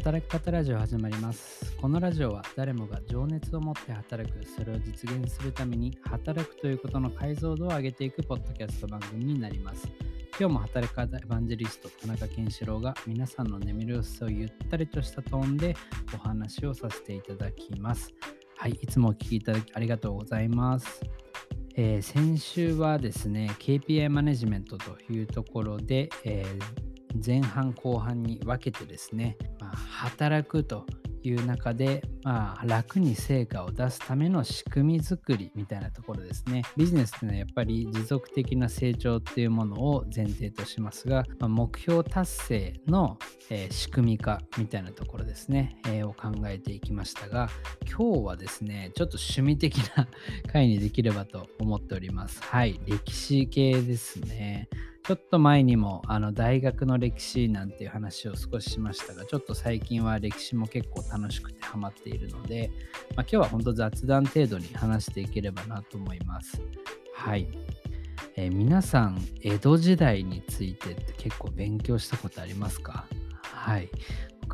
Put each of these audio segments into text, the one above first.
働き方ラジオ始まります。このラジオは誰もが情熱を持って働く、それを実現するために働くということの解像度を上げていくポッドキャスト番組になります。今日も働き方エヴァンジェリスト田中健志郎が皆さんの眠る様子をゆったりとしたトーンでお話をさせていただきます。はい、いつもお聞きいただきありがとうございます。えー先週はですね、KPI マネジメントというところで、えー前半後半に分けてですね、まあ、働くという中で、まあ、楽に成果を出すための仕組み作りみたいなところですね。ビジネスっていうのはやっぱり持続的な成長っていうものを前提としますが、まあ目標達成の、えー仕組み化みたいなところですね、えーを考えていきましたが、今日はですね、ちょっと趣味的な回にできればと思っております。はい、歴史系ですね。ちょっと前にもあの大学の歴史なんていう話を少ししましたが、ちょっと最近は歴史も結構楽しくてハマっているので、まあ、今日は本当雑談程度に話していければなと思います。はい。えー皆さん、江戸時代についてって結構勉強したことありますか？はい。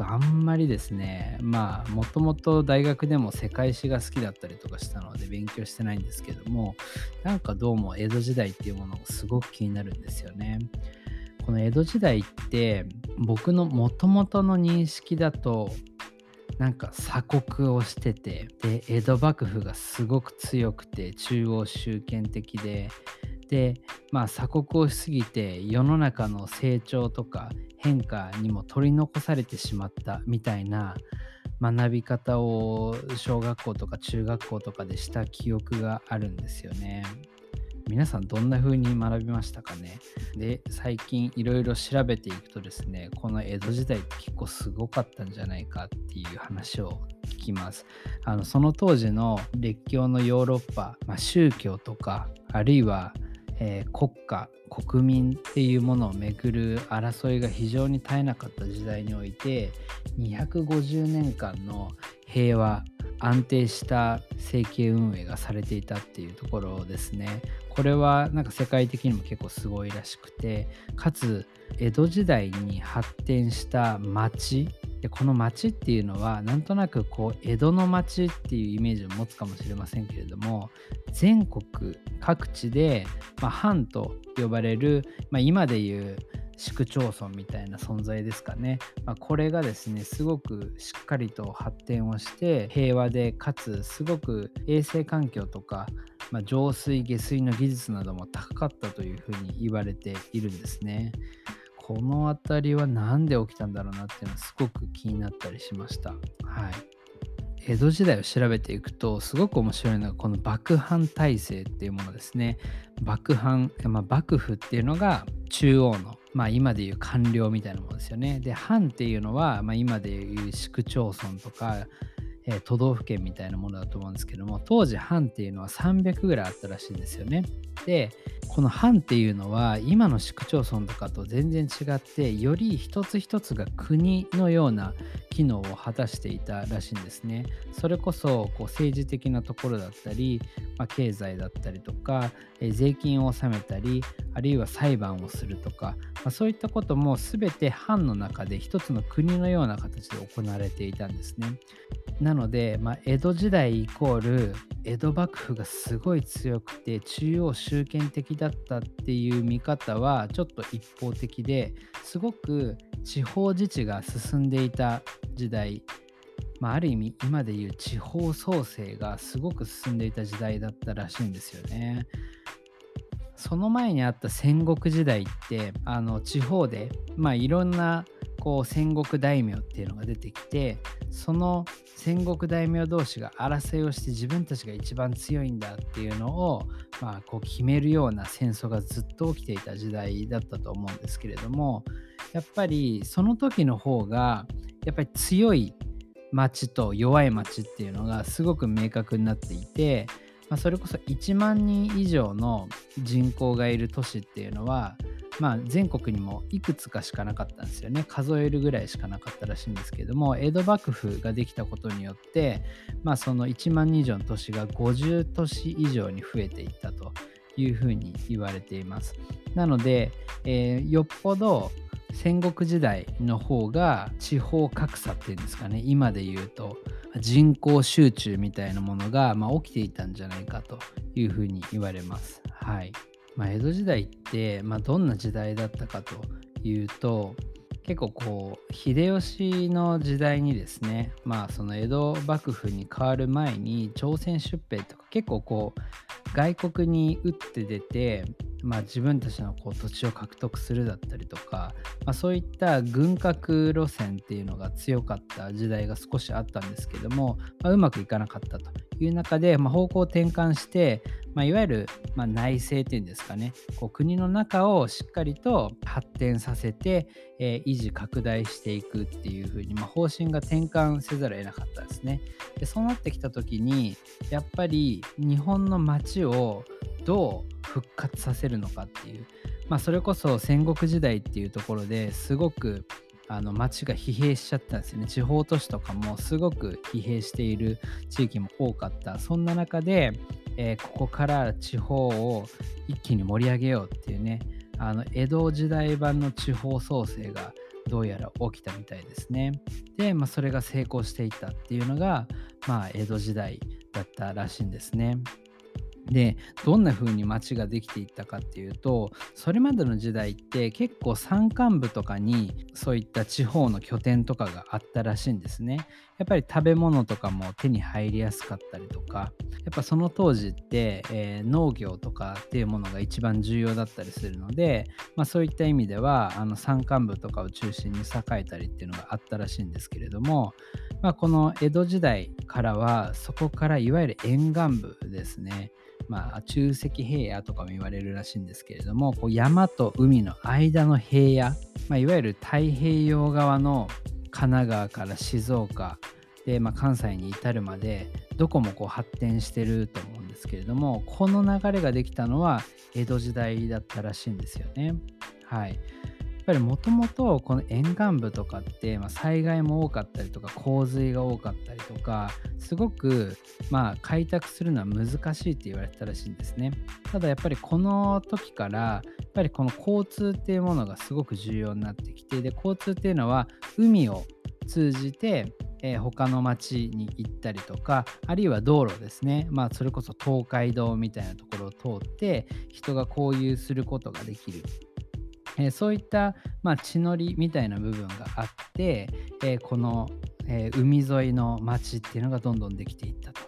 あんまりですね、まあ、もともと大学でも世界史が好きだったりとかしたので勉強してないんですけども、なんかどうも江戸時代っていうものがすごく気になるんですよね。この江戸時代って僕の元々の認識だとなんか鎖国をしててで江戸幕府がすごく強くて中央集権的ででまあ鎖国をしすぎて世の中の成長とか変化にも取り残されてしまったみたいな学び方を小学校とか中学校とかでした記憶があるんですよね。皆さんどんな風に学びましたかね？で最近いろいろ調べていくとですねこの江戸時代って結構すごかったんじゃないかっていう話を聞きますあのその当時の列強のヨーロッパ、まあ、宗教とかあるいは、えー国家国民っていうものをめぐる争いが非常に絶えなかった時代において250年間の平和安定した政経運営がされていたっていうところですね。これはなんか世界的にも結構すごいらしくてかつ江戸時代に発展した町でこの町っていうのはなんとなくこう江戸の町っていうイメージを持つかもしれませんけれども全国各地で、まあ、藩と呼ばれる、まあ、今でいう市区町村みたいな存在ですかね、まあ、これがですねすごくしっかりと発展をして平和でかつすごく衛生環境とか、まあ、浄水下水の技術なども高かったというふうに言われているんですね。この辺りは何で起きたんだろうなっていうのはすごく気になったりしました。はい。江戸時代を調べていくとすごく面白いのがこの幕藩体制っていうものですね。幕藩、まあ、幕府っていうのが中央の、まあ、今でいう官僚みたいなものですよね。で藩っていうのは、まあ、今でいう市区町村とか、え都道府県みたいなものだと思うんですけども当時藩っていうのは300ぐらいあったらしいんですよね。でこの藩っていうのは今の市区町村とかと全然違ってより一つ一つが国のような機能を果たしていたらしいんですね。それこそこう政治的なところだったり、まあ、経済だったりとか、え税金を納めたりあるいは裁判をするとか、まあ、そういったことも全て藩の中で一つの国のような形で行われていたんですね。なので、まあ、江戸時代イコール江戸幕府がすごい強くて中央集権的だったっていう見方はちょっと一方的ですごく地方自治が進んでいた時代、まあ、ある意味今でいう地方創生がすごく進んでいた時代だったらしいんですよね。その前にあった戦国時代ってあの地方で、まあ、いろんなこう戦国大名っていうのが出てきてその戦国大名同士が争いをして自分たちが一番強いんだっていうのを、まあ、こう決めるような戦争がずっと起きていた時代だったと思うんですけれどもやっぱりその時の方がやっぱり強い町と弱い町っていうのがすごく明確になっていて、まあ、それこそ1万人以上の人口がいる都市っていうのは、まあ、全国にもいくつかしかなかったんですよね。数えるぐらいしかなかったらしいんですけども江戸幕府ができたことによって、まあ、その1万人以上の都市が50都市以上に増えていったというふうに言われています。なので、えーよっぽど戦国時代の方が地方格差っていうんですかね今で言うと人口集中みたいなものが、まあ、起きていたんじゃないかというふうに言われます。はいまあ、江戸時代って、まあ、どんな時代だったかというと結構こう秀吉の時代にですねまあその江戸幕府に変わる前に朝鮮出兵とか結構こう外国に打って出てまあ、自分たちのこう土地を獲得するだったりとか、まあ、そういった軍拡路線っていうのが強かった時代が少しあったんですけども、まあ、うまくいかなかったという中で、まあ、方向転換して、まあ、いわゆる、まあ、内政っていうんですかねこう国の中をしっかりと発展させて、えー、維持拡大していくっていうふうに、まあ、方針が転換せざるを得なかったですね。でそうなってきた時にやっぱり日本の街をどう復活させるのかっていう、まあ、それこそ戦国時代っていうところですごくあの街が疲弊しちゃったんですよね。地方都市とかもすごく疲弊している地域も多かった。そんな中で、えー、ここから地方を一気に盛り上げようっていうねあの江戸時代版の地方創生がどうやら起きたみたいですね。で、まあ、それが成功していったっていうのが、まあ、江戸時代だったらしいんですね。でどんな風に町ができていったかっていうとそれまでの時代って結構山間部とかにそういった地方の拠点とかがあったらしいんですね。やっぱり食べ物とかも手に入りやすかったりとかやっぱその当時って、えー、農業とかっていうものが一番重要だったりするので、まあ、そういった意味ではあの山間部とかを中心に栄えたりっていうのがあったらしいんですけれども、まあ、この江戸時代からはそこからいわゆる沿岸部ですね。まあ、中石平野とかも言われるらしいんですけれどもこう山と海の間の平野、まあ、いわゆる太平洋側の神奈川から静岡で、まあ、関西に至るまでどこもこう発展してると思うんですけれどもこの流れができたのは江戸時代だったらしいんですよね。はい、ぱりもともとこの沿岸部とかって、まあ、災害も多かったりとか洪水が多かったりとかすごくまあ開拓するのは難しいって言われてたらしいんですね。ただやっぱりこの時からやっぱりこの交通っていうものがすごく重要になってきてで交通っていうのは海を通じてえー、他の町に行ったりとかあるいは道路ですね。まあそれこそ東海道みたいなところを通って人が交流することができる。えー、そういった、まあ、地のりみたいな部分があって、えー、この、え、海沿いの町っていうのがどんどんできていったと。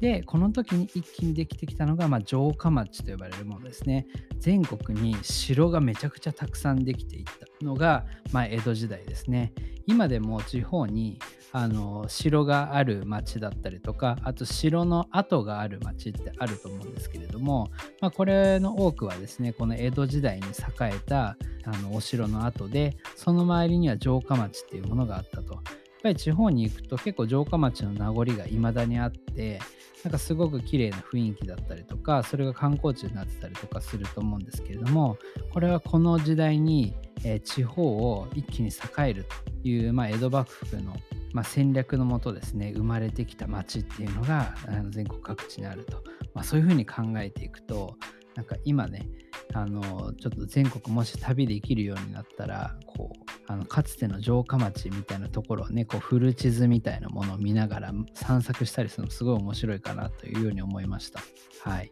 で、この時に一気にできてきたのが、まあ、城下町と呼ばれるものですね。全国に城がめちゃくちゃたくさんできていったのが、まあ、江戸時代ですね。今でも地方にあの城がある町だったりとかあと城の跡がある町ってあると思うんですけれども、まあ、これの多くはですねこの江戸時代に栄えたあのお城の跡でその周りには城下町っていうものがあったと。っぱり地方に行くと結構城下町の名残が未だにあってなんかすごく綺麗な雰囲気だったりとかそれが観光地になってたりとかすると思うんですけれどもこれはこの時代に、えー、地方を一気に栄えるという、まあ、江戸幕府のまあ、戦略のもとですね生まれてきた町っていうのがあの全国各地にあると、まあ、そういうふうに考えていくとなんか今ねあのちょっと全国もし旅できるようになったらこうあのかつての城下町みたいなところをねこうフル地図みたいなものを見ながら散策したりするのすごい面白いかなというように思いました。はい、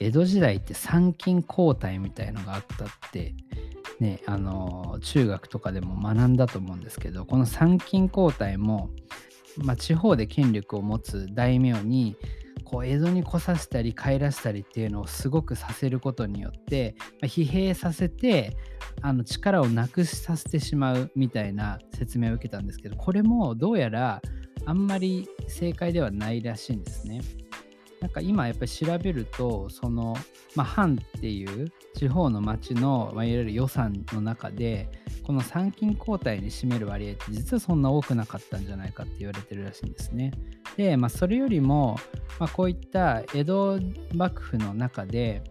江戸時代って参勤交代みたいのがあったってね、あの中学とかでも学んだと思うんですけどこの参勤交代も、まあ、地方で権力を持つ大名にこう江戸に来させたり帰らせたりっていうのをすごくさせることによって、まあ、疲弊させてあの力をなくさせてしまうみたいな説明を受けたんですけどこれもどうやらあんまり正解ではないらしいんですね。なんか今やっぱり調べるとその、まあ、藩っていう地方の町の、まあ、いわゆる予算の中でこの参勤交代に占める割合って実はそんな多くなかったんじゃないかって言われてるらしいんですね。で、まあ、それよりも、まあ、こういった江戸幕府の中で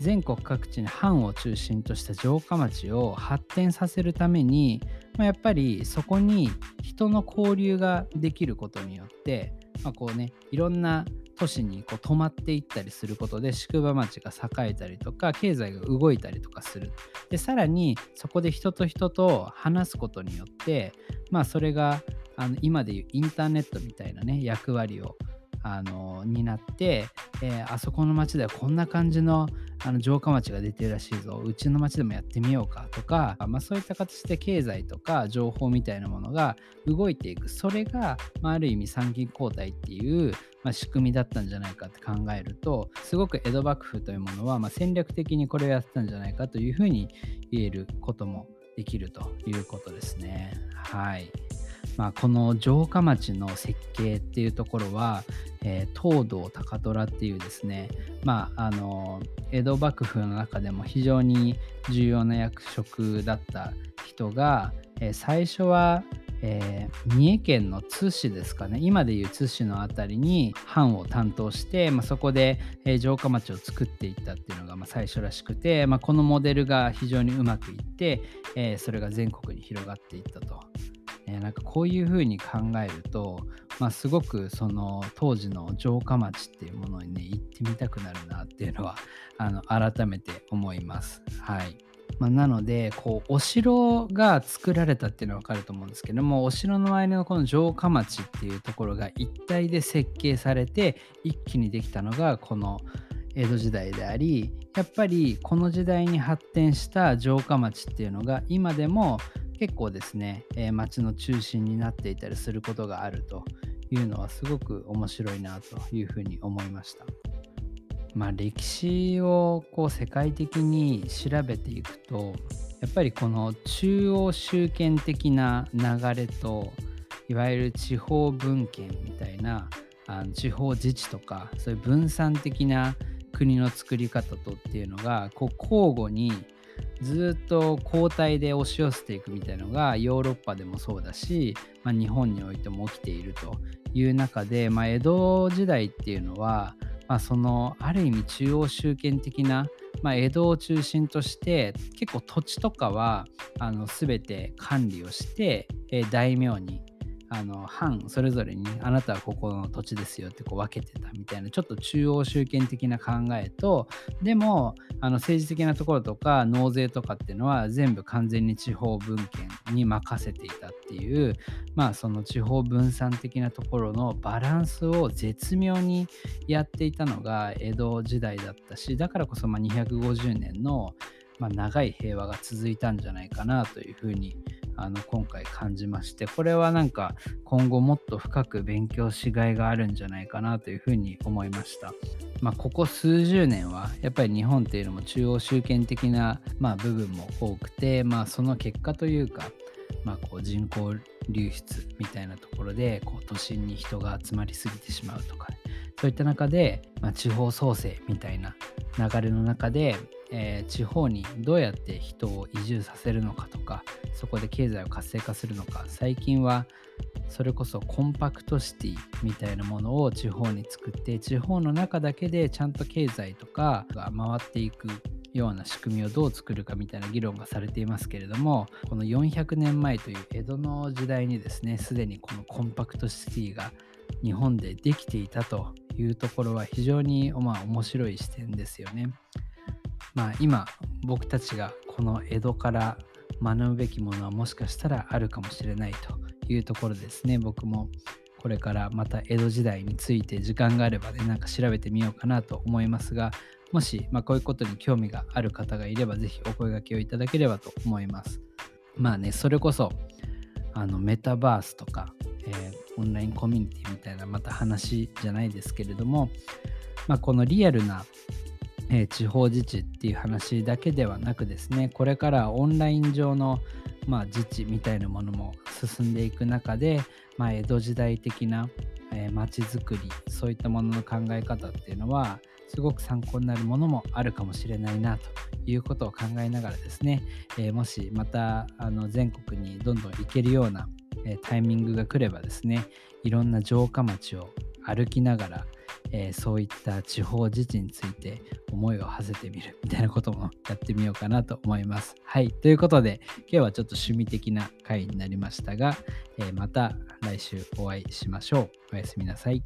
全国各地に藩を中心とした城下町を発展させるために、まあ、やっぱりそこに人の交流ができることによって、まあ、こうねいろんな都市にこう止まっていったりすることで宿場町が栄えたりとか経済が動いたりとかする。でさらにそこで人と人と話すことによってまあそれがあの今でいうインターネットみたいなね役割をあのになって、えー、あそこの町ではこんな感じのあの城下町が出てるらしいぞうちの町でもやってみようかとか、まあ、そういった形で経済とか情報みたいなものが動いていくそれが、まあ、ある意味参勤交代っていう、まあ、仕組みだったんじゃないかって考えるとすごく江戸幕府というものは、ま戦略的にこれをやってたんじゃないかというふうに言えることもできるということですね。はい。まあ、この城下町の設計っていうところは、えー、東堂高虎っていうですね、まあ、あの江戸幕府の中でも非常に重要な役職だった人が、えー、最初は、えー、三重県の津市ですかね今でいう津市の辺りに藩を担当して、まあ、そこで、え、城下町を作っていったっていうのが、ま、最初らしくて、まあ、このモデルが非常にうまくいって、えそれが全国に広がっていったと。えー、なんかこういうふうに考えると、まあ、すごくその当時の城下町っていうものにね行ってみたくなるなっていうのは あの改めて思います。はいまあ、なのでこうお城が作られたっていうのは分かると思うんですけどもお城の周りのこの城下町っていうところが一体で設計されて一気にできたのがこの江戸時代でありやっぱりこの時代に発展した城下町っていうのが今でも結構ですね、えー、街の中心になっていたりすることがあるというのはすごく面白いなというふうに思いました。まあ、歴史をこう世界的に調べていくとやっぱりこの中央集権的な流れといわゆる地方分権みたいなあの地方自治とかそういう分散的な国の作り方とっていうのがこう交互にずっと交代で押し寄せていくみたいのがヨーロッパでもそうだし、まあ、日本においても起きているという中で、まあ、江戸時代っていうのは、まあ、そのある意味中央集権的な、まあ、江戸を中心として結構土地とかはあの全て管理をして、大名にあの藩それぞれにあなたはここの土地ですよってこう分けてたみたいなちょっと中央集権的な考えとでもあの政治的なところとか納税とかっていうのは全部完全に地方分権に任せていたっていうまあその地方分散的なところのバランスを絶妙にやっていたのが江戸時代だったしだからこそま250年のまあ、長い平和が続いたんじゃないかなというふうにあの今回感じましてこれはなんか今後もっと深く勉強しがいがあるんじゃないかなというふうに思いました。まあ、ここ数十年はやっぱり日本っていうのも中央集権的な、まあ、部分も多くて、まあ、その結果というか、まあ、こう人口流出みたいなところでこう都心に人が集まりすぎてしまうとか、そういった中で、まあ、地方創生みたいな流れの中でえー、地方にどうやって人を移住させるのかとかそこで経済を活性化するのか最近はそれこそコンパクトシティみたいなものを地方に作って地方の中だけでちゃんと経済とかが回っていくような仕組みをどう作るかみたいな議論がされていますけれどもこの400年前という江戸の時代にですねすでにこのコンパクトシティが日本でできていたというところは非常にまあ面白い視点ですよね。まあ、今僕たちがこの江戸から学ぶべきものはもしかしたらあるかもしれないというところですね。僕もこれからまた江戸時代について時間があればねなんか調べてみようかなと思いますがもし、まあ、こういうことに興味がある方がいればぜひお声掛けをいただければと思います。まあねそれこそあのメタバースとか、えー、オンラインコミュニティみたいなまた話じゃないですけれども、まあ、このリアルなえ、地方自治っていう話だけではなくですねこれからオンライン上の、まあ、自治みたいなものも進んでいく中で、まあ、江戸時代的なえー、街づくりそういったものの考え方っていうのはすごく参考になるものもあるかもしれないなということを考えながらですね、えー、もしまたあの全国にどんどん行けるような、えー、タイミングが来ればですねいろんな城下町を歩きながら、えー、そういった地方自治について思いを馳せてみるみたいなこともやってみようかなと思います。はい。ということで、今日はちょっと趣味的な回になりましたが、えー、また来週お会いしましょう。おやすみなさい。